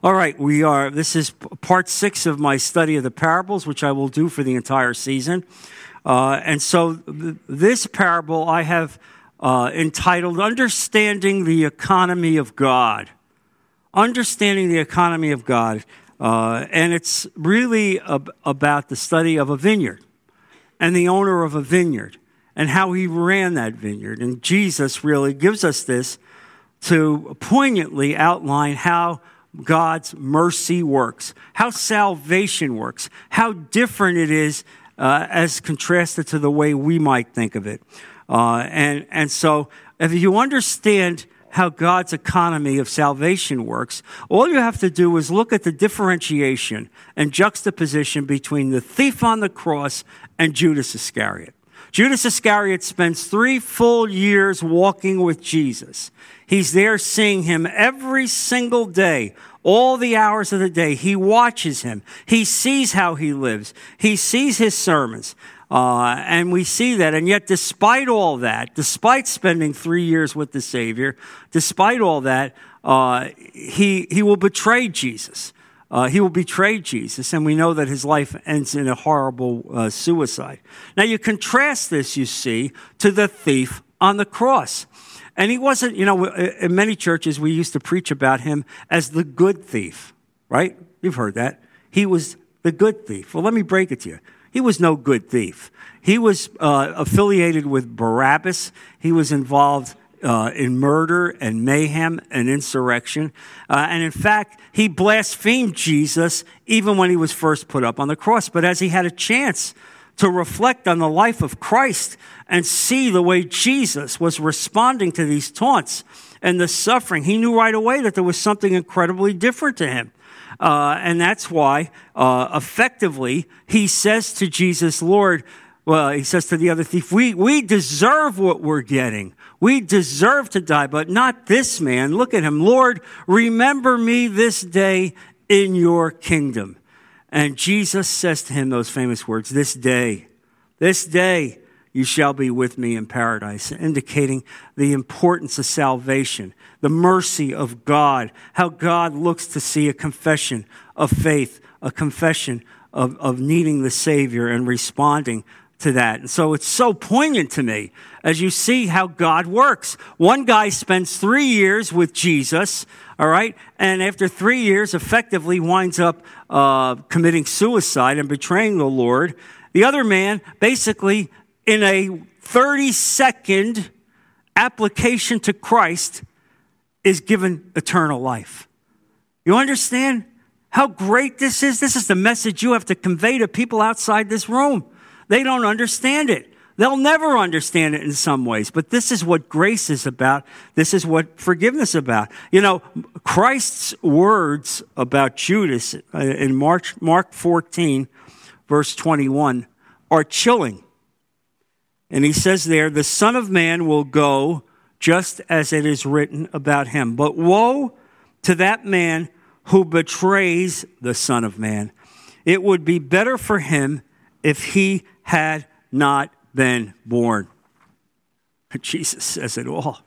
All right, we are. This is part six of my study of the parables, which I will do for the entire season. Uh, and so, th- this parable I have uh, entitled Understanding the Economy of God. Understanding the Economy of God. Uh, and it's really ab- about the study of a vineyard and the owner of a vineyard and how he ran that vineyard. And Jesus really gives us this to poignantly outline how God's mercy works, how salvation works, how different it is uh, as contrasted to the way we might think of it. Uh, and, and so, if you understand how God's economy of salvation works, all you have to do is look at the differentiation and juxtaposition between the thief on the cross and Judas Iscariot. Judas Iscariot spends three full years walking with Jesus. He's there seeing him every single day, all the hours of the day. He watches him. He sees how he lives. He sees his sermons. Uh, and we see that. And yet, despite all that, despite spending three years with the Savior, despite all that, uh, he, he will betray Jesus. Uh, he will betray Jesus, and we know that his life ends in a horrible uh, suicide. Now, you contrast this, you see, to the thief on the cross. And he wasn't, you know, in many churches we used to preach about him as the good thief, right? You've heard that. He was the good thief. Well, let me break it to you. He was no good thief. He was uh, affiliated with Barabbas. He was involved uh, in murder and mayhem and insurrection. Uh, and in fact, he blasphemed Jesus even when he was first put up on the cross. But as he had a chance to reflect on the life of Christ and see the way Jesus was responding to these taunts and the suffering, he knew right away that there was something incredibly different to him. Uh, and that's why, uh, effectively, he says to Jesus, Lord, well, he says to the other thief, we, we deserve what we're getting. We deserve to die, but not this man. Look at him. Lord, remember me this day in your kingdom. And Jesus says to him those famous words, this day, this day you shall be with me in paradise, indicating the importance of salvation, the mercy of God, how God looks to see a confession of faith, a confession of, of needing the Savior and responding to that. And so it's so poignant to me as you see how God works. One guy spends three years with Jesus, all right, and after three years, effectively winds up uh, committing suicide and betraying the Lord. The other man, basically, in a 30 second application to Christ, is given eternal life. You understand how great this is? This is the message you have to convey to people outside this room. They don't understand it. They'll never understand it in some ways, but this is what grace is about. This is what forgiveness is about. You know, Christ's words about Judas uh, in Mark, Mark 14, verse 21, are chilling. And he says there, the Son of Man will go just as it is written about him. But woe to that man who betrays the Son of Man. It would be better for him if he had not been born. Jesus says it all.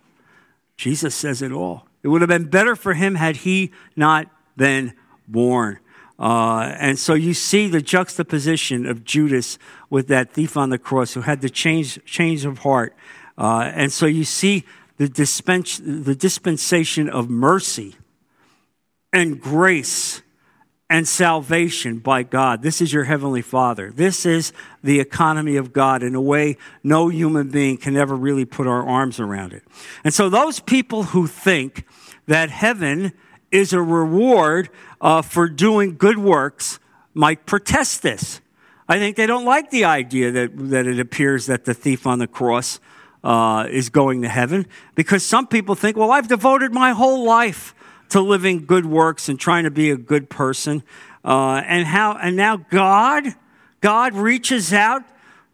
Jesus says it all. It would have been better for him had he not been born. Uh, and so you see the juxtaposition of Judas with that thief on the cross who had the change, change of heart. Uh, and so you see the, the dispensation of mercy and grace and salvation by God. This is your Heavenly Father. This is the economy of God in a way no human being can ever really put our arms around it. And so those people who think that heaven is a reward uh, for doing good works might protest this. I think they don't like the idea that, that it appears that the thief on the cross uh, is going to heaven because some people think, well, I've devoted my whole life to living good works and trying to be a good person. Uh, and how, and now God, God reaches out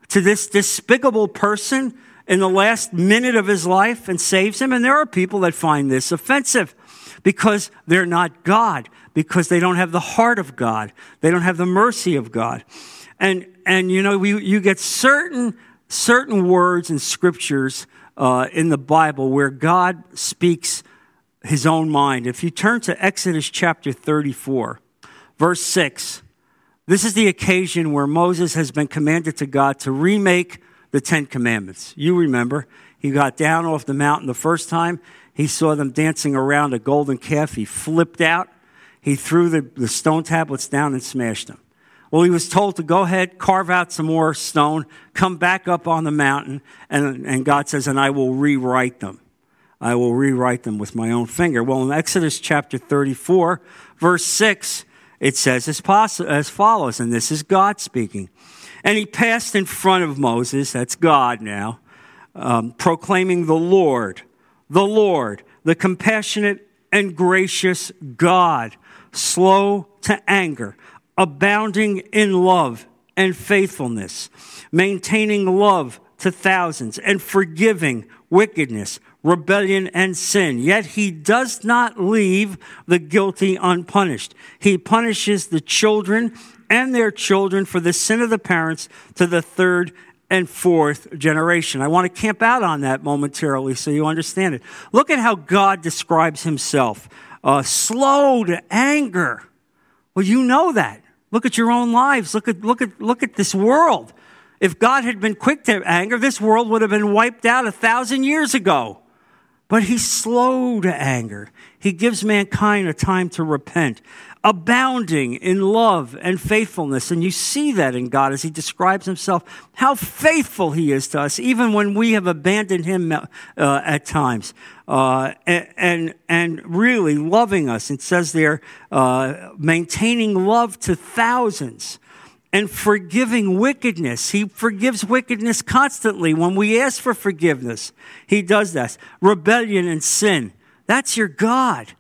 to this despicable person in the last minute of his life and saves him. And there are people that find this offensive because they're not God, because they don't have the heart of God. They don't have the mercy of God. And, and you know, we, you get certain, certain words and scriptures uh, in the Bible where God speaks his own mind. If you turn to Exodus chapter 34, verse 6, this is the occasion where Moses has been commanded to God to remake the Ten Commandments. You remember, he got down off the mountain the first time. He saw them dancing around a golden calf. He flipped out. He threw the, the stone tablets down and smashed them. Well, he was told to go ahead, carve out some more stone, come back up on the mountain, and, and God says, and I will rewrite them. I will rewrite them with my own finger. Well, in Exodus chapter 34, verse 6, it says as, as follows, and this is God speaking. And he passed in front of Moses, that's God now, um, proclaiming the Lord, the Lord, the compassionate and gracious God, slow to anger, abounding in love and faithfulness, maintaining love to thousands, and forgiving wickedness rebellion, and sin. Yet he does not leave the guilty unpunished. He punishes the children and their children for the sin of the parents to the third and fourth generation. I want to camp out on that momentarily so you understand it. Look at how God describes himself uh, slow to anger. Well, you know that. Look at your own lives. Look at, look at, look at this world. If God had been quick to anger, this world would have been wiped out a thousand years ago. But he's slow to anger. He gives mankind a time to repent, abounding in love and faithfulness. And you see that in God as he describes himself, how faithful he is to us, even when we have abandoned him uh, at times. Uh, and, and really loving us. It says there, uh, maintaining love to thousands and forgiving wickedness. He forgives wickedness constantly. When we ask for forgiveness, He does that. Rebellion and sin. That's your God.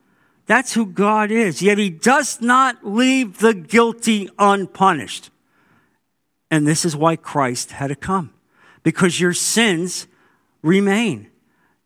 That's who God is. Yet He does not leave the guilty unpunished. And this is why Christ had to come. Because your sins remain.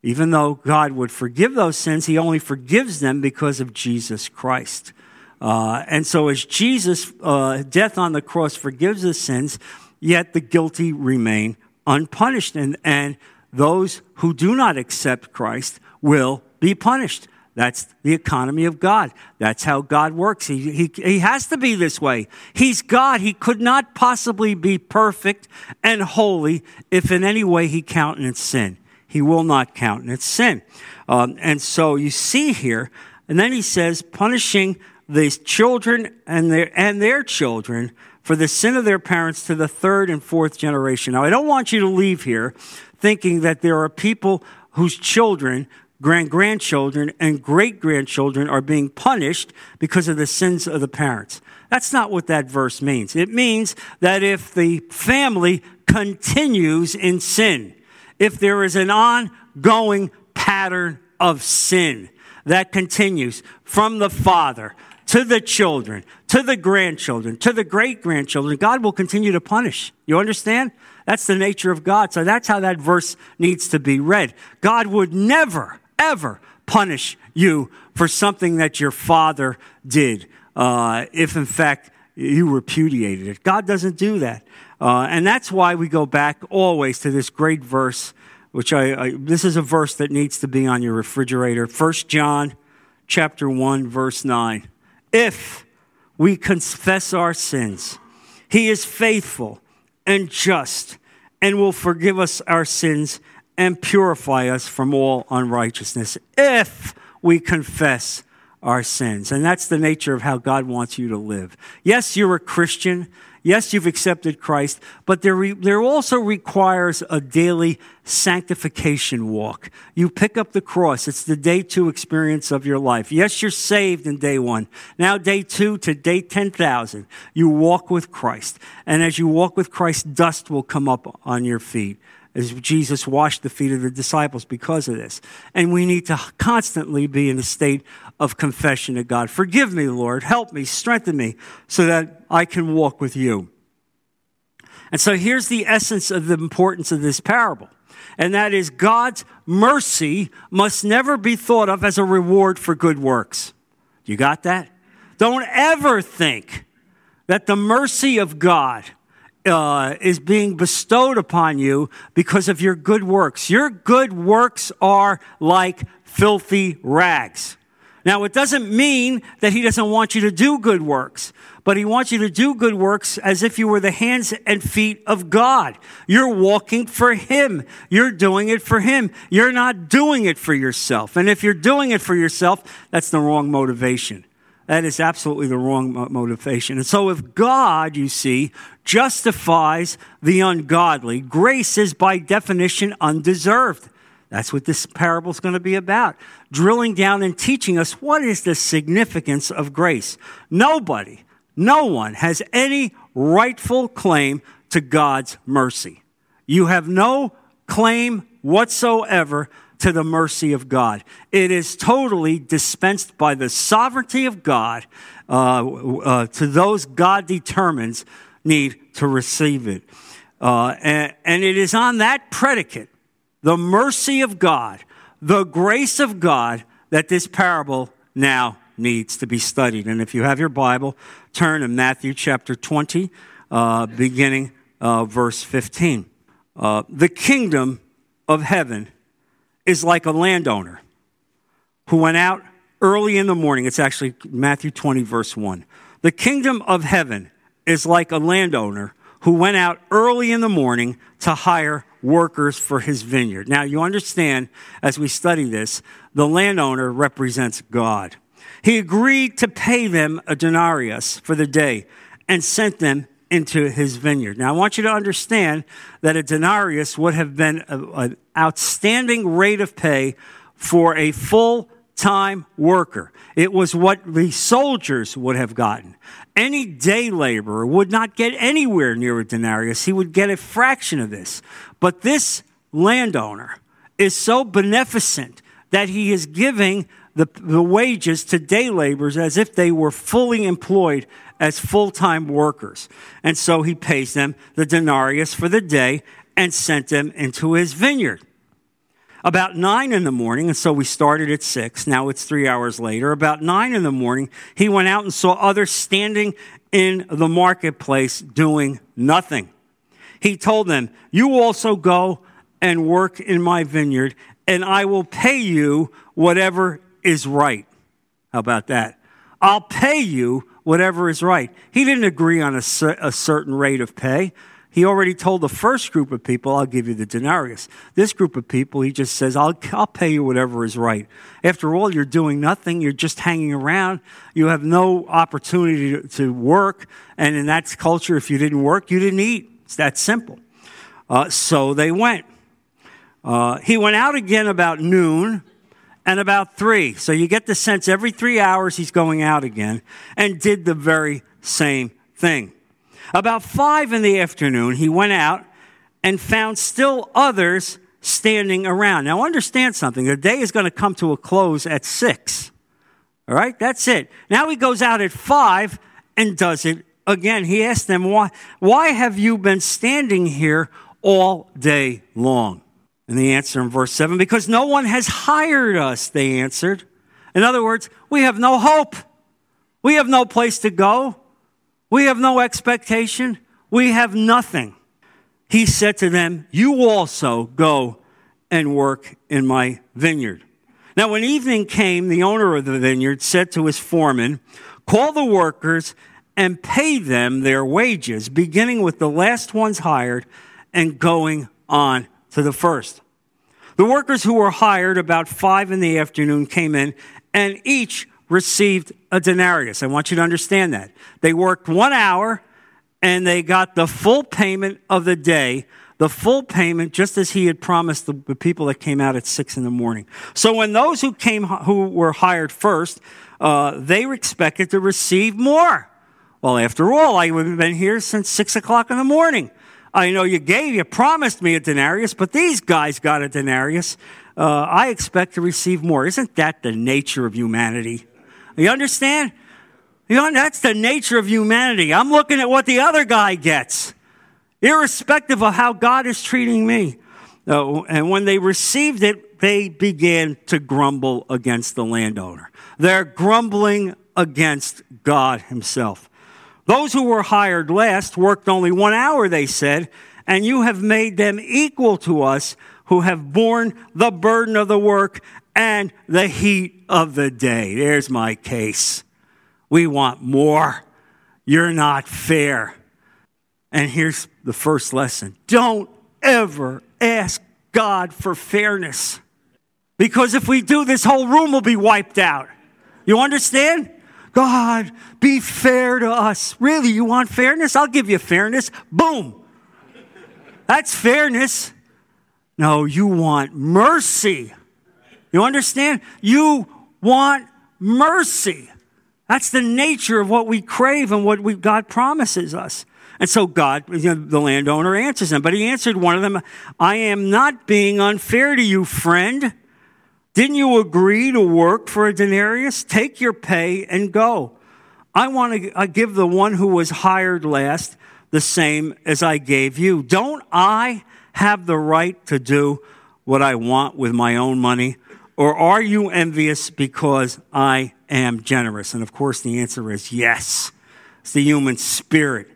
Even though God would forgive those sins, He only forgives them because of Jesus Christ. Uh, and so, as Jesus' uh, death on the cross forgives the sins, yet the guilty remain unpunished. And, and those who do not accept Christ will be punished. That's the economy of God. That's how God works. He, he, he has to be this way. He's God. He could not possibly be perfect and holy if in any way he countenanced sin. He will not countenance sin. Um, and so you see here, and then he says, punishing these children and their, and their children for the sin of their parents to the third and fourth generation. Now, I don't want you to leave here thinking that there are people whose children, grand grandchildren, and great grandchildren are being punished because of the sins of the parents. That's not what that verse means. It means that if the family continues in sin, if there is an ongoing pattern of sin that continues from the father, to the children, to the grandchildren, to the great grandchildren, God will continue to punish. You understand? That's the nature of God. So that's how that verse needs to be read. God would never, ever punish you for something that your father did, uh, if in fact you repudiated it. God doesn't do that. Uh, and that's why we go back always to this great verse, which I, I, this is a verse that needs to be on your refrigerator. First John chapter 1, verse 9 if we confess our sins. He is faithful and just and will forgive us our sins and purify us from all unrighteousness if we confess our sins. And that's the nature of how God wants you to live. Yes, you're a Christian. Yes, you've accepted Christ, but there, re- there also requires a daily sanctification walk. You pick up the cross. It's the day two experience of your life. Yes, you're saved in day one. Now, day two to day 10,000, you walk with Christ. And as you walk with Christ, dust will come up on your feet as Jesus washed the feet of the disciples because of this. And we need to constantly be in a state of confession to God. Forgive me, Lord. Help me, strengthen me so that I can walk with you. And so here's the essence of the importance of this parable. And that is God's mercy must never be thought of as a reward for good works. You got that? Don't ever think that the mercy of God uh, is being bestowed upon you because of your good works. Your good works are like filthy rags. Now, it doesn't mean that he doesn't want you to do good works, but he wants you to do good works as if you were the hands and feet of God. You're walking for him. You're doing it for him. You're not doing it for yourself. And if you're doing it for yourself, that's the wrong motivation. That is absolutely the wrong motivation. And so, if God, you see, justifies the ungodly, grace is by definition undeserved. That's what this parable is going to be about. Drilling down and teaching us what is the significance of grace. Nobody, no one has any rightful claim to God's mercy. You have no claim whatsoever to the mercy of God. It is totally dispensed by the sovereignty of God uh, uh, to those God determines need to receive it. Uh, and, and it is on that predicate the mercy of God, the grace of God, that this parable now needs to be studied. And if you have your Bible, turn to Matthew chapter 20, uh, beginning uh, verse 15. Uh, the kingdom of heaven is like a landowner who went out early in the morning. It's actually Matthew 20, verse 1. The kingdom of heaven is like a landowner who went out early in the morning to hire workers for his vineyard. Now, you understand, as we study this, the landowner represents God. He agreed to pay them a denarius for the day and sent them into his vineyard. Now, I want you to understand that a denarius would have been an outstanding rate of pay for a full time worker. It was what the soldiers would have gotten. Any day laborer would not get anywhere near a denarius. He would get a fraction of this. But this landowner is so beneficent that he is giving the, the wages to day laborers as if they were fully employed as full time workers. And so he pays them the denarius for the day and sent them into his vineyard. About nine in the morning, and so we started at six, now it's three hours later. About nine in the morning, he went out and saw others standing in the marketplace doing nothing. He told them, You also go and work in my vineyard, and I will pay you whatever is right. How about that? I'll pay you whatever is right. He didn't agree on a, a certain rate of pay. He already told the first group of people, I'll give you the denarius. This group of people, he just says, I'll, I'll pay you whatever is right. After all, you're doing nothing. You're just hanging around. You have no opportunity to, to work. And in that culture, if you didn't work, you didn't eat. It's that simple. Uh, so they went. Uh, he went out again about noon and about three. So you get the sense every three hours he's going out again and did the very same thing. About five in the afternoon, he went out and found still others standing around. Now, understand something. The day is going to come to a close at six. All right, that's it. Now he goes out at five and does it again. He asked them, Why, why have you been standing here all day long? And the answer in verse 7 because no one has hired us, they answered. In other words, we have no hope. We have no place to go. We have no expectation. We have nothing. He said to them, You also go and work in my vineyard. Now, when evening came, the owner of the vineyard said to his foreman, Call the workers and pay them their wages, beginning with the last ones hired and going on to the first. The workers who were hired about five in the afternoon came in, and each received a denarius. I want you to understand that. They worked one hour and they got the full payment of the day, the full payment, just as he had promised the, the people that came out at six in the morning. So when those who came, who were hired first, uh, they were expected to receive more. Well, after all, I've been here since six o'clock in the morning. I know you gave, you promised me a denarius, but these guys got a denarius. Uh, I expect to receive more. Isn't that the nature of humanity? You understand? You know, that's the nature of humanity. I'm looking at what the other guy gets, irrespective of how God is treating me. Uh, and when they received it, they began to grumble against the landowner. They're grumbling against God Himself. Those who were hired last worked only one hour, they said, and you have made them equal to us who have borne the burden of the work and the heat of the day. There's my case. We want more. You're not fair. And here's the first lesson don't ever ask God for fairness. Because if we do, this whole room will be wiped out. You understand? God, be fair to us. Really, you want fairness? I'll give you fairness. Boom. That's fairness. No, you want mercy. You understand? You want mercy. That's the nature of what we crave and what we, God promises us. And so God, you know, the landowner answers them, But he answered one of them, I am not being unfair to you, friend. Didn't you agree to work for a denarius? Take your pay and go. I want to give the one who was hired last the same as I gave you. Don't I have the right to do what I want with my own money? Or are you envious because I am generous? And of course, the answer is yes. It's the human spirit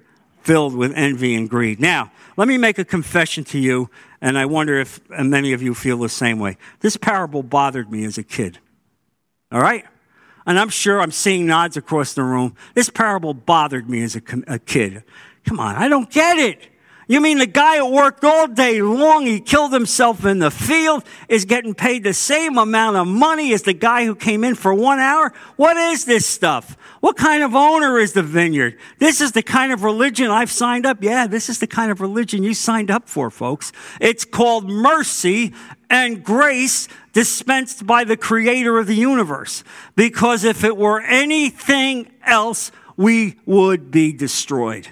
filled with envy and greed. Now, let me make a confession to you, and I wonder if many of you feel the same way. This parable bothered me as a kid. All right? And I'm sure I'm seeing nods across the room. This parable bothered me as a, a kid. Come on, I don't get it. You mean the guy who worked all day long, he killed himself in the field, is getting paid the same amount of money as the guy who came in for one hour? What is this stuff? What kind of owner is the vineyard? This is the kind of religion I've signed up. Yeah, this is the kind of religion you signed up for, folks. It's called mercy and grace dispensed by the creator of the universe. Because if it were anything else, we would be destroyed.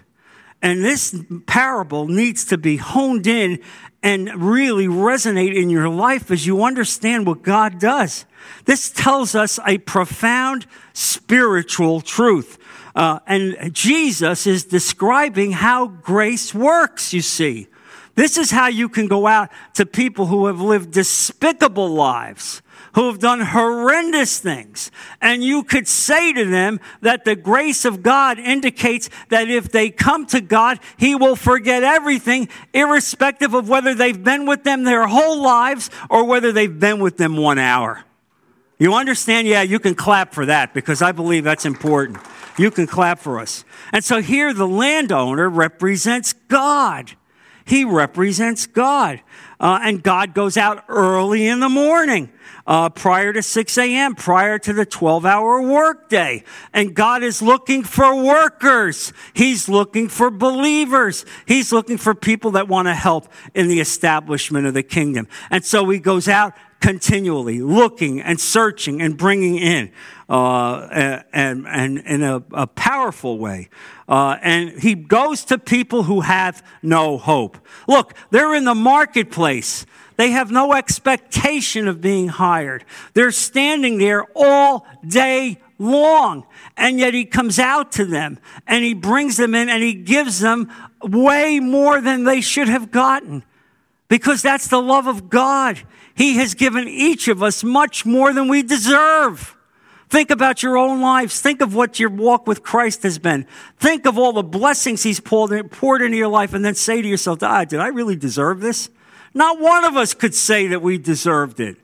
And this parable needs to be honed in and really resonate in your life as you understand what God does. This tells us a profound spiritual truth. Uh, and Jesus is describing how grace works, you see. This is how you can go out to people who have lived despicable lives who have done horrendous things. And you could say to them that the grace of God indicates that if they come to God, He will forget everything, irrespective of whether they've been with them their whole lives or whether they've been with them one hour. You understand? Yeah, you can clap for that because I believe that's important. You can clap for us. And so here the landowner represents God. He represents God. Uh, and God goes out early in the morning uh, prior to 6 a.m., prior to the 12 hour workday. And God is looking for workers. He's looking for believers. He's looking for people that want to help in the establishment of the kingdom. And so he goes out continually looking and searching and bringing in uh, and, and, in a, a powerful way. Uh, and he goes to people who have no hope. Look, they're in the marketplace. They have no expectation of being hired. They're standing there all day long. And yet he comes out to them and he brings them in and he gives them way more than they should have gotten. Because that's the love of God. He has given each of us much more than we deserve. Think about your own lives. Think of what your walk with Christ has been. Think of all the blessings He's poured, into your life and then say to yourself, ah, did I really deserve this? Not one of us could say that we deserved it.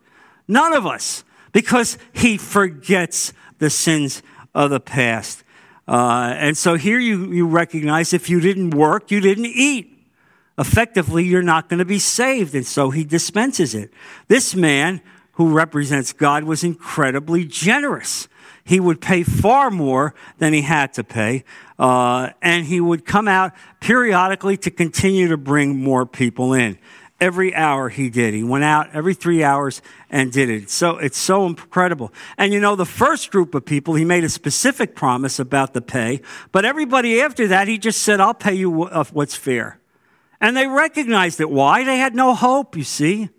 None of us. Because He forgets the sins of the past. Uh, and so here you, you recognize if you didn't work, you didn't eat. Effectively, you're not going to be saved. And so He dispenses it. This man who represents God, was incredibly generous. He would pay far more than he had to pay, uh, and he would come out periodically to continue to bring more people in. Every hour he did. He went out every three hours and did it. So it's so incredible. And you know, the first group of people, he made a specific promise about the pay, but everybody after that, he just said, I'll pay you what's fair. And they recognized it. Why? They had no hope, you see.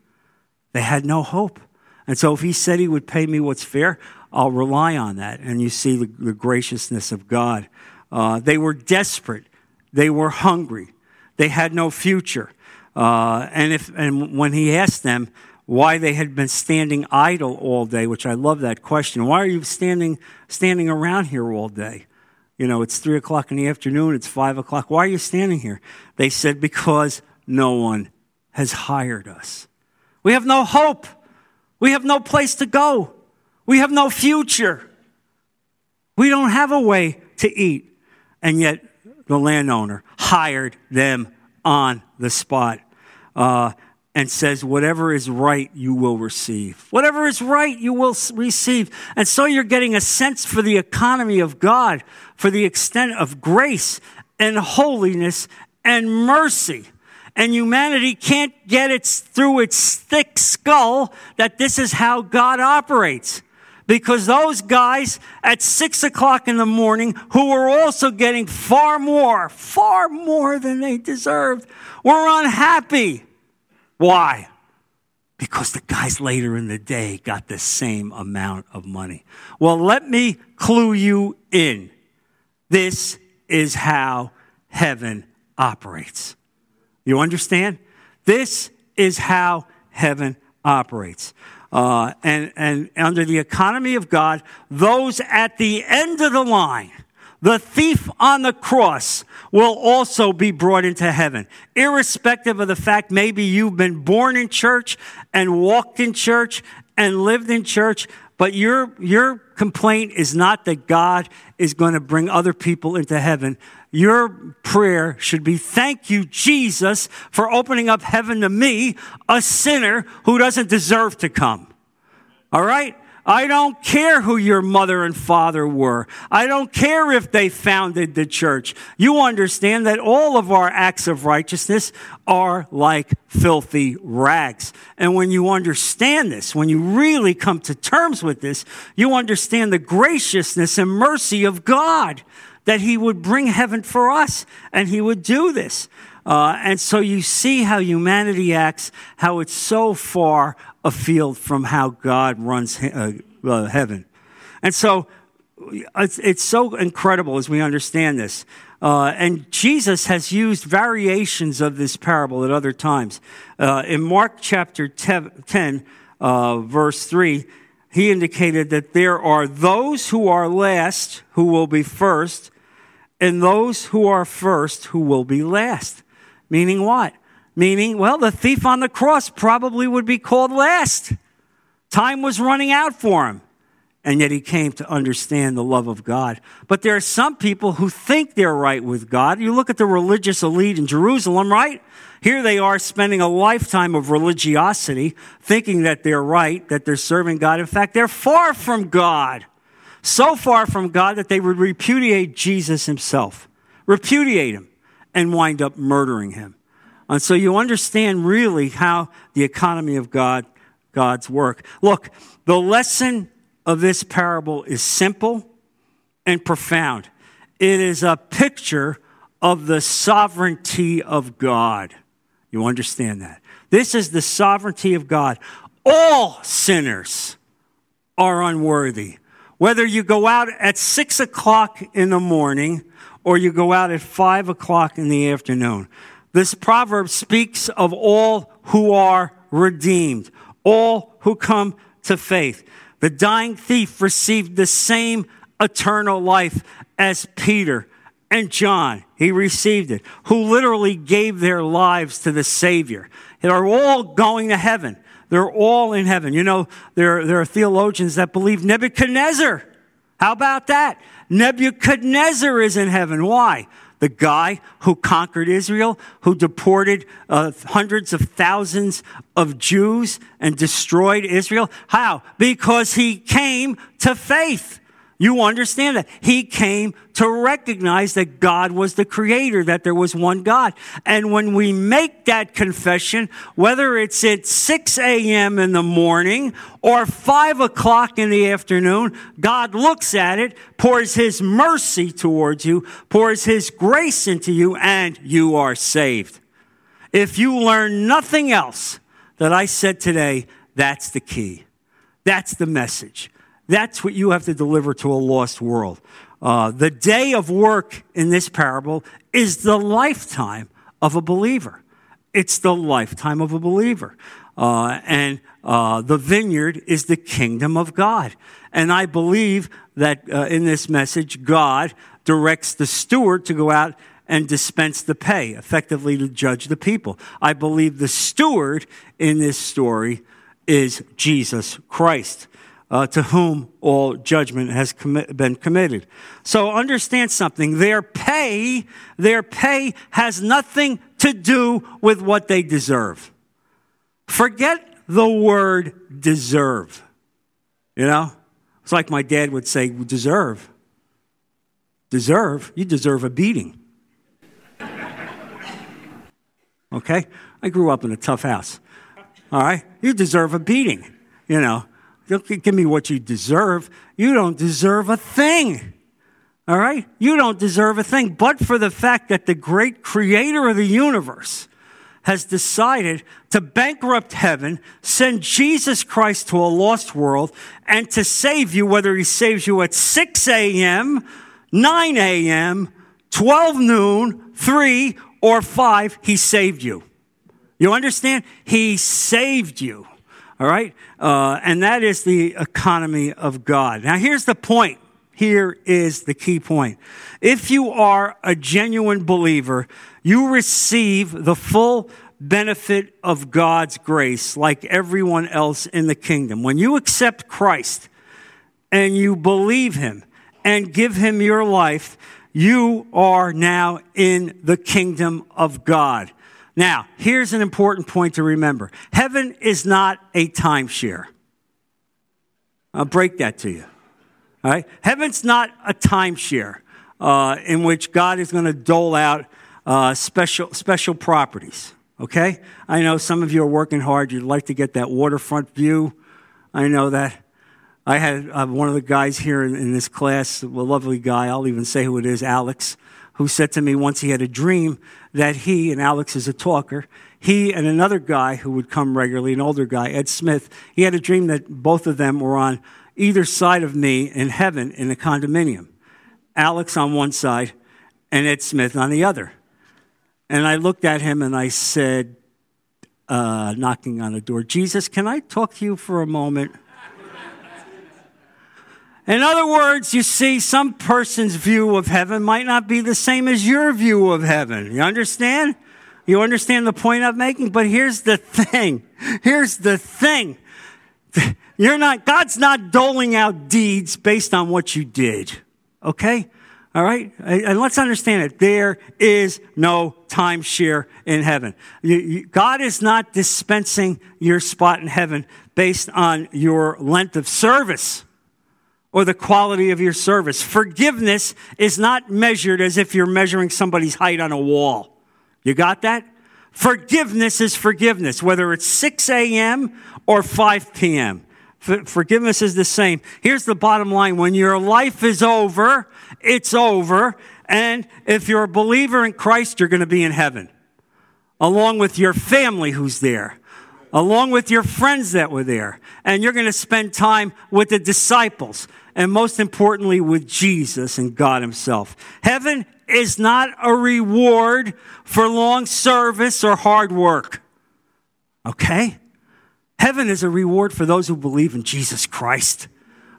They had no hope. And so if he said he would pay me what's fair, I'll rely on that. And you see the, the graciousness of God. Uh, they were desperate. They were hungry. They had no future. Uh, and, if, and when he asked them why they had been standing idle all day, which I love that question, why are you standing, standing around here all day? You know, it's three o'clock in the afternoon, it's five o'clock. Why are you standing here? They said, Because no one has hired us. We have no hope. We have no place to go. We have no future. We don't have a way to eat. And yet, the landowner hired them on the spot. Uh, and says, Whatever is right, you will receive. Whatever is right, you will receive. And so you're getting a sense for the economy of God, for the extent of grace and holiness and mercy. And humanity can't get it through its thick skull that this is how God operates. Because those guys at six o'clock in the morning, who were also getting far more, far more than they deserved, were unhappy why? Because the guys later in the day got the same amount of money. Well, let me clue you in. This is how heaven operates. You understand? This is how heaven operates. Uh, and, and under the economy of God, those at the end of the line, the thief on the cross will also be brought into heaven, irrespective of the fact maybe you've been born in church and walked in church and lived in church, but your, your complaint is not that God is going to bring other people into heaven. Your prayer should be, thank you, Jesus, for opening up heaven to me, a sinner who doesn't deserve to come. All right? I don't care who your mother and father were. I don't care if they founded the church. You understand that all of our acts of righteousness are like filthy rags. And when you understand this, when you really come to terms with this, you understand the graciousness and mercy of God that He would bring heaven for us and He would do this. Uh, and so you see how humanity acts, how it's so far afield from how God runs uh, uh, heaven. And so it's, it's, so incredible as we understand this. Uh, and Jesus has used variations of this parable at other times. Uh, in Mark chapter 10, uh, verse 3, he indicated that there are those who are last who will be first, and those who are first who will be last. Meaning what? Meaning, well, the thief on the cross probably would be called last. Time was running out for him. And yet he came to understand the love of God. But there are some people who think they're right with God. You look at the religious elite in Jerusalem, right? Here they are spending a lifetime of religiosity, thinking that they're right, that they're serving God. In fact, they're far from God. So far from God that they would repudiate Jesus himself, repudiate him, and wind up murdering him. And so you understand really how the economy of God, God's work. Look, the lesson of this parable is simple and profound. It is a picture of the sovereignty of God. You understand that? This is the sovereignty of God. All sinners are unworthy. Whether you go out at six o'clock in the morning or you go out at five o'clock in the afternoon. This proverb speaks of all who are redeemed, all who come to faith. The dying thief received the same eternal life as Peter and John. He received it, who literally gave their lives to the Savior. They're all going to heaven. They're all in heaven. You know, there, there are theologians that believe Nebuchadnezzar. How about that? Nebuchadnezzar is in heaven. Why? The guy who conquered Israel, who deported uh, hundreds of thousands of Jews and destroyed Israel. How? Because he came to faith. You understand that. He came to recognize that God was the creator, that there was one God. And when we make that confession, whether it's at 6 a.m. in the morning or 5 o'clock in the afternoon, God looks at it, pours his mercy towards you, pours his grace into you, and you are saved. If you learn nothing else that I said today, that's the key. That's the message. That's what you have to deliver to a lost world. Uh, the day of work in this parable is the lifetime of a believer. It's the lifetime of a believer. Uh, and uh, the vineyard is the kingdom of God. And I believe that uh, in this message, God directs the steward to go out and dispense the pay, effectively to judge the people. I believe the steward in this story is Jesus Christ. Uh, to whom all judgment has been committed. So understand something. Their pay, their pay has nothing to do with what they deserve. Forget the word deserve. You know? It's like my dad would say, deserve. Deserve? You deserve a beating. Okay? I grew up in a tough house. All right? You deserve a beating. You know, give me what you deserve. You don't deserve a thing. All right? You don't deserve a thing. But for the fact that the great creator of the universe has decided to bankrupt heaven, send Jesus Christ to a lost world, and to save you, whether he saves you at 6 a.m., 9 a.m., 12 noon, 3, or 5, he saved you. You understand? He saved you. All right? Uh, and that is the economy of God. Now, here's the point. Here is the key point. If you are a genuine believer, you receive the full benefit of God's grace like everyone else in the kingdom. When you accept Christ and you believe Him and give Him your life, you are now in the kingdom of God. Now, here's an important point to remember heaven is not a timeshare. I'll break that to you. All right? Heaven's not a timeshare uh, in which God is going to dole out uh, special, special properties. Okay? I know some of you are working hard. You'd like to get that waterfront view. I know that. I had uh, one of the guys here in, in this class, a lovely guy, I'll even say who it is, Alex, who said to me once he had a dream that he, and Alex is a talker, he and another guy who would come regularly, an older guy, Ed Smith, he had a dream that both of them were on either side of me in heaven in a condominium. Alex on one side and Ed Smith on the other. And I looked at him and I said, uh, knocking on the door, Jesus, can I talk to you for a moment? In other words, you see, some person's view of heaven might not be the same as your view of heaven. You understand? You understand the point I'm making? But here's the thing. Here's the thing. You're not, God's not doling out deeds based on what you did. Okay? All right? And let's understand it. There is no timeshare in heaven. God is not dispensing your spot in heaven based on your length of service or the quality of your service. Forgiveness is not measured as if you're measuring somebody's height on a wall. You got that? Forgiveness is forgiveness, whether it's 6 a.m. or 5 p.m. Forgiveness is the same. Here's the bottom line. When your life is over, it's over. And if you're a believer in Christ, you're going to be in heaven, along with your family who's there along with your friends that were there. And you're going to spend time with the disciples and most importantly with Jesus and God himself. Heaven is not a reward for long service or hard work. Okay? Heaven is a reward for those who believe in Jesus Christ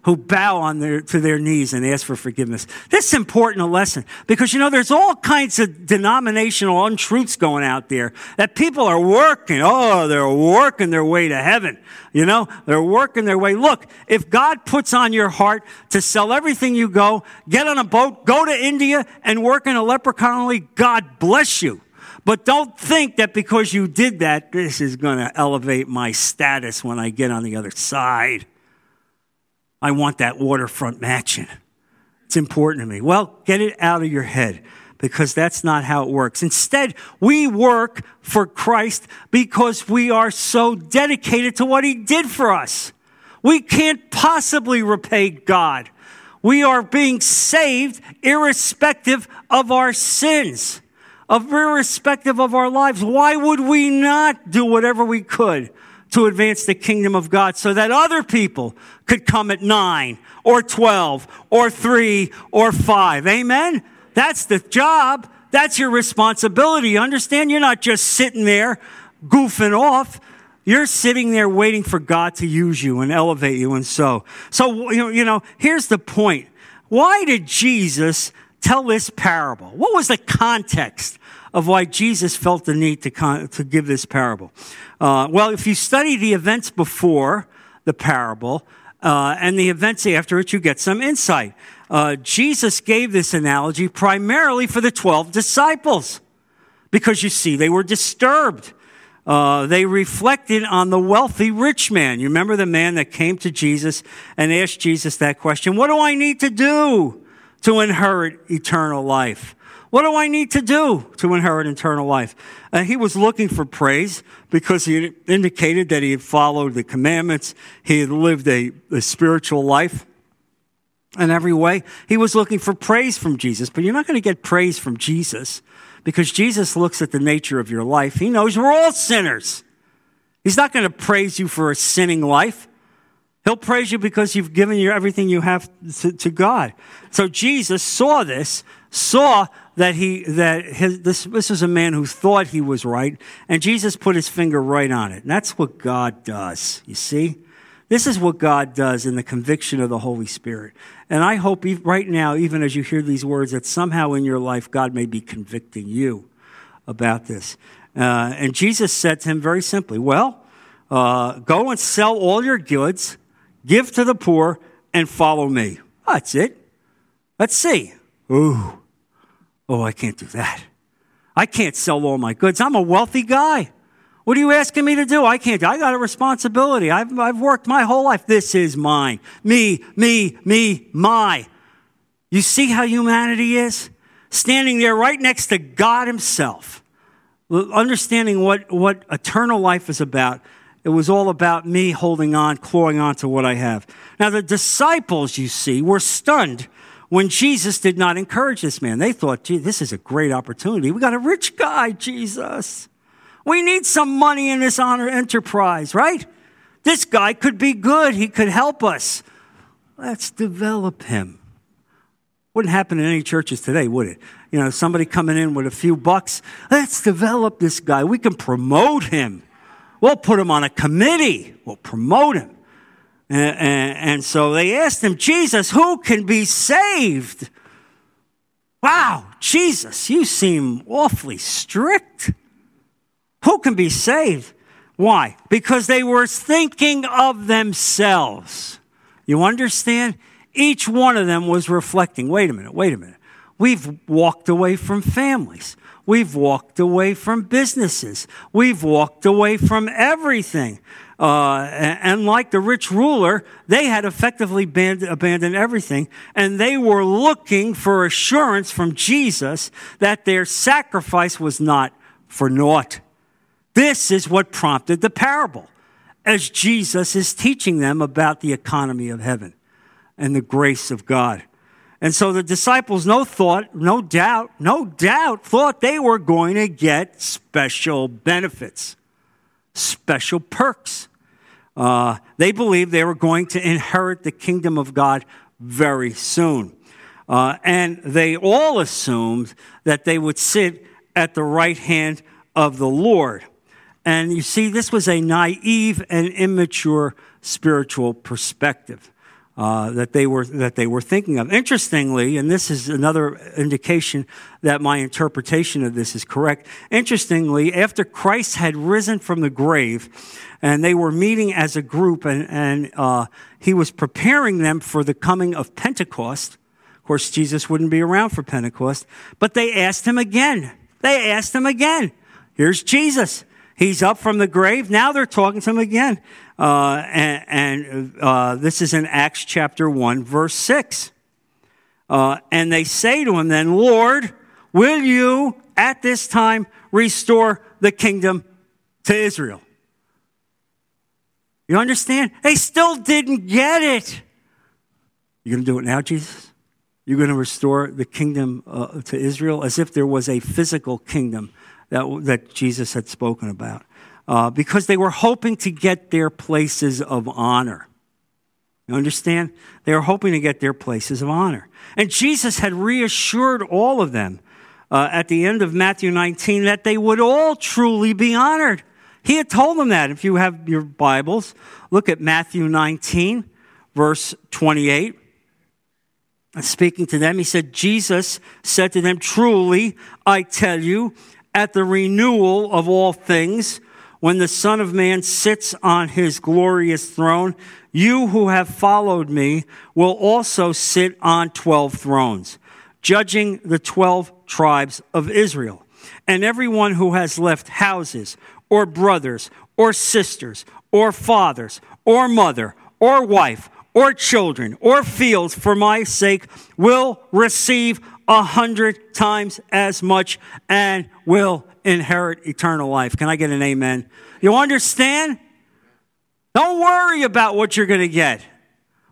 who bow on their, to their knees and ask for forgiveness. This is important a lesson because you know there's all kinds of denominational untruths going out there that people are working. Oh, they're working their way to heaven. You know, they're working their way. Look, if God puts on your heart to sell everything you go, get on a boat, go to India and work in a leper colony, God bless you. But don't think that because you did that, this is going to elevate my status when I get on the other side. I want that waterfront mansion. It's important to me. Well, get it out of your head because that's not how it works. Instead, we work for Christ because we are so dedicated to what He did for us. We can't possibly repay God. We are being saved irrespective of our sins, of irrespective of our lives. Why would we not do whatever we could to advance the kingdom of God so that other people could come at nine or 12 or three or five. Amen? That's the job. That's your responsibility. Understand? You're not just sitting there goofing off. You're sitting there waiting for God to use you and elevate you and so. So, you know, here's the point. why did Jesus tell this parable? What was the context of why Jesus felt the need to, con- to give this parable? Uh, well, if you study the events before the parable uh, and the events after it, you get some insight. Uh, Jesus gave this analogy primarily for the 12 disciples because you see, they were disturbed. Uh, they reflected on the wealthy rich man. You remember the man that came to Jesus and asked Jesus that question What do I need to do to inherit eternal life? What do I need to do to inherit eternal life? And he was looking for praise because he indicated that he had followed the commandments. He had lived a, a spiritual life in every way. He was looking for praise from Jesus, but you're not going to get praise from Jesus because Jesus looks at the nature of your life. He knows we're all sinners. He's not going to praise you for a sinning life. He'll praise you because you've given your everything you have to, to God. So Jesus saw this, saw that he that his, this this was a man who thought he was right, and Jesus put his finger right on it. And that's what God does. You see, this is what God does in the conviction of the Holy Spirit. And I hope right now, even as you hear these words, that somehow in your life God may be convicting you about this. Uh, and Jesus said to him very simply, "Well, uh, go and sell all your goods." give to the poor, and follow me. That's it. Let's see. Ooh. Oh, I can't do that. I can't sell all my goods. I'm a wealthy guy. What are you asking me to do? I can't. I got a responsibility. I've, I've worked my whole life. This is mine. Me, me, me, my. You see how humanity is? Standing there right next to God Himself, understanding what, what eternal life is about it was all about me holding on, clawing on to what I have. Now, the disciples, you see, were stunned when Jesus did not encourage this man. They thought, gee, this is a great opportunity. We got a rich guy, Jesus. We need some money in this honor enterprise, right? This guy could be good. He could help us. Let's develop him. Wouldn't happen in any churches today, would it? You know, somebody coming in with a few bucks. Let's develop this guy. We can promote him. We'll put him on a committee. We'll promote him. And, so they asked him, Jesus, who can be saved? Wow, Jesus, you seem awfully strict. Who can be saved? Why? Because they were thinking of themselves. You understand? Each one of them was reflecting wait a minute, wait a minute. We've walked away from families. We've walked away from businesses. We've walked away from everything. Uh, and like the rich ruler, they had effectively abandoned everything, and they were looking for assurance from Jesus that their sacrifice was not for naught. This is what prompted the parable, as Jesus is teaching them about the economy of heaven and the grace of God. And so the disciples, no thought, no doubt, no doubt, thought they were going to get special benefits, special perks. Uh, they believed they were going to inherit the kingdom of God very soon. Uh, and they all assumed that they would sit at the right hand of the Lord. And you see, this was a naive and immature spiritual perspective uh, that they were that they were thinking of. Interestingly, and this is another indication that my interpretation of this is correct. Interestingly, after Christ had risen from the grave, and they were meeting as a group, and and uh, he was preparing them for the coming of Pentecost. Of course, Jesus wouldn't be around for Pentecost, but they asked him again. They asked him again. Here's Jesus. He's up from the grave. Now they're talking to him again. Uh, and, and uh, this is in Acts chapter 1, verse 6. Uh, and they say to him then, Lord, will you at this time restore the kingdom to Israel? You understand? They still didn't get it. You're going to do it now, Jesus? You're going to restore the kingdom uh, to Israel as if there was a physical kingdom that, that Jesus had spoken about. Uh, because they were hoping to get their places of honor. You understand? They were hoping to get their places of honor. And Jesus had reassured all of them uh, at the end of Matthew 19 that they would all truly be honored. He had told them that. If you have your Bibles, look at Matthew 19, verse 28. speaking to them, he said, Jesus said to them, Truly, I tell you, at the renewal of all things, when the Son of Man sits on his glorious throne, you who have followed me will also sit on 12 thrones, judging the 12 tribes of Israel. And everyone who has left houses, or brothers, or sisters, or fathers, or mother, or wife, or children, or fields for my sake will receive a hundred times as much and will inherit eternal life. Can I get an amen? You understand? Don't worry about what you're going to get.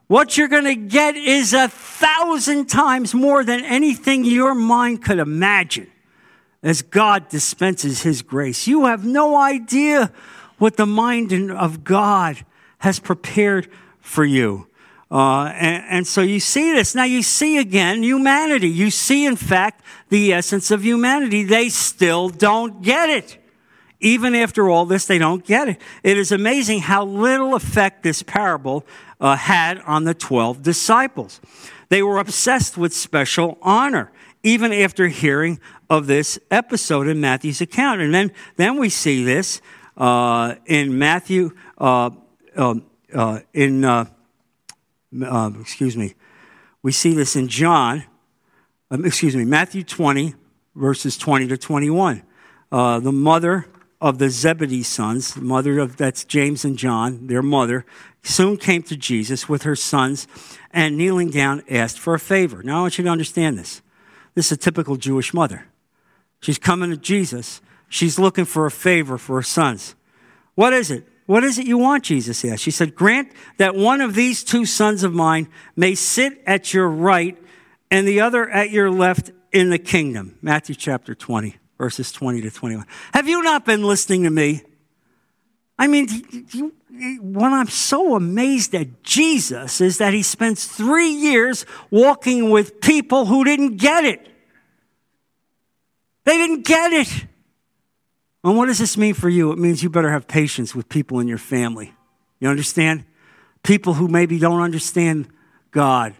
What you're going to get is a thousand times more than anything your mind could imagine as God dispenses His grace. You have no idea what the mind of God has prepared for you. Uh, and, and, so you see this. Now you see again humanity. You see, in fact, the essence of humanity. They still don't get it. Even after all this, they don't get it. It is amazing how little effect this parable uh, had on the 12 disciples. They were obsessed with special honor, even after hearing of this episode in Matthew's account. And then, then we see this uh, in Matthew, uh, um, uh in uh, excuse me, we see this in John, um, excuse me, Matthew 20, verses 20 to 21. Uh, the mother of the Zebedee sons, the mother of that's James and John, their mother, soon came to Jesus with her sons and kneeling down asked for a favor. Now I want you to understand this. This is a typical Jewish mother. She's coming to Jesus. She's looking for a favor for her sons. What is it? What is it you want? Jesus asked. She said, Grant that one of these two sons of mine may sit at your right and the other at your left in the kingdom. Matthew chapter 20, verses 20 to 21. Have you not been listening to me? I mean, you, what I'm so amazed at Jesus is that he spends three years walking with people who didn't get it. They didn't get it. And what does this mean for you? It means you better have patience with people in your family. You understand? People who maybe don't understand God,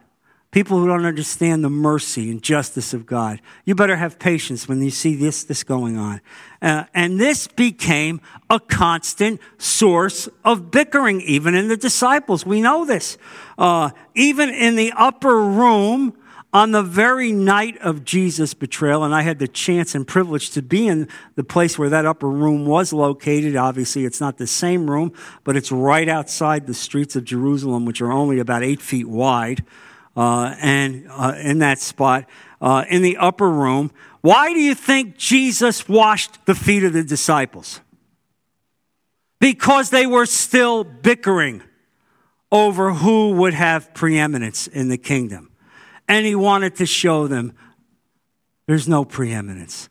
people who don't understand the mercy and justice of God. You better have patience when you see this, this going on. Uh, and this became a constant source of bickering, even in the disciples. We know this. Uh, even in the upper room, on the very night of Jesus' betrayal, and I had the chance and privilege to be in the place where that upper room was located. Obviously, it's not the same room, but it's right outside the streets of Jerusalem, which are only about eight feet wide. Uh, and uh, in that spot, uh, in the upper room, why do you think Jesus washed the feet of the disciples? Because they were still bickering over who would have preeminence in the kingdom and he wanted to show them there's no preeminence.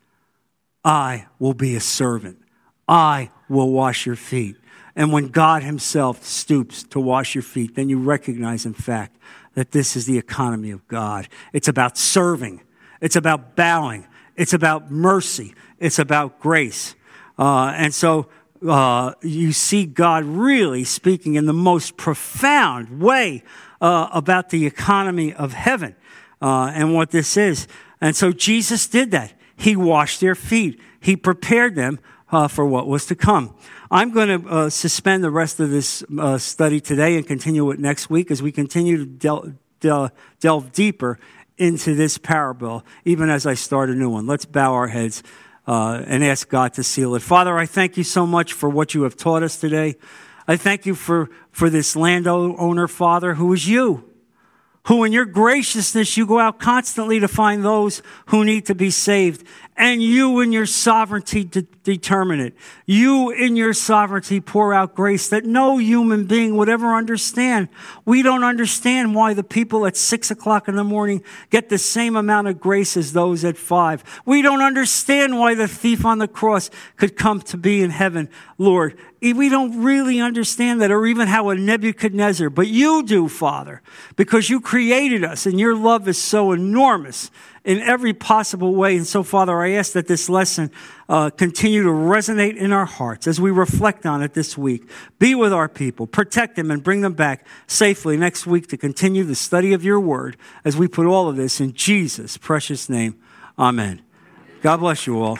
I will be a servant. I will wash your feet. And when God Himself stoops to wash your feet, then you recognize, in fact, that this is the economy of God. It's about serving, it's about bowing, it's about mercy, it's about grace. Uh, and so uh, you see God really speaking in the most profound way uh, about the economy of heaven uh, and what this is. And so Jesus did that. He washed their feet. He prepared them uh, for what was to come. I'm going to uh, suspend the rest of this uh, study today and continue it next week as we continue to del- del- delve deeper into this parable, even as I start a new one. Let's bow our heads uh, and ask God to seal it. Father, I thank you so much for what you have taught us today. I thank you for, for this landowner, Father, who is you who in your graciousness you go out constantly to find those who need to be saved and you in your sovereignty de- determine it. You in your sovereignty pour out grace that no human being would ever understand. We don't understand why the people at six o'clock in the morning get the same amount of grace as those at five. We don't understand why the thief on the cross could come to be in heaven, Lord. We don't really understand that or even how a Nebuchadnezzar, but you do, Father, because you created us and your love is so enormous in every possible way. And so, Father, I ask that this lesson uh, continue to resonate in our hearts as we reflect on it this week. Be with our people, protect them, and bring them back safely next week to continue the study of your word as we put all of this in Jesus' precious name. Amen. God bless you all.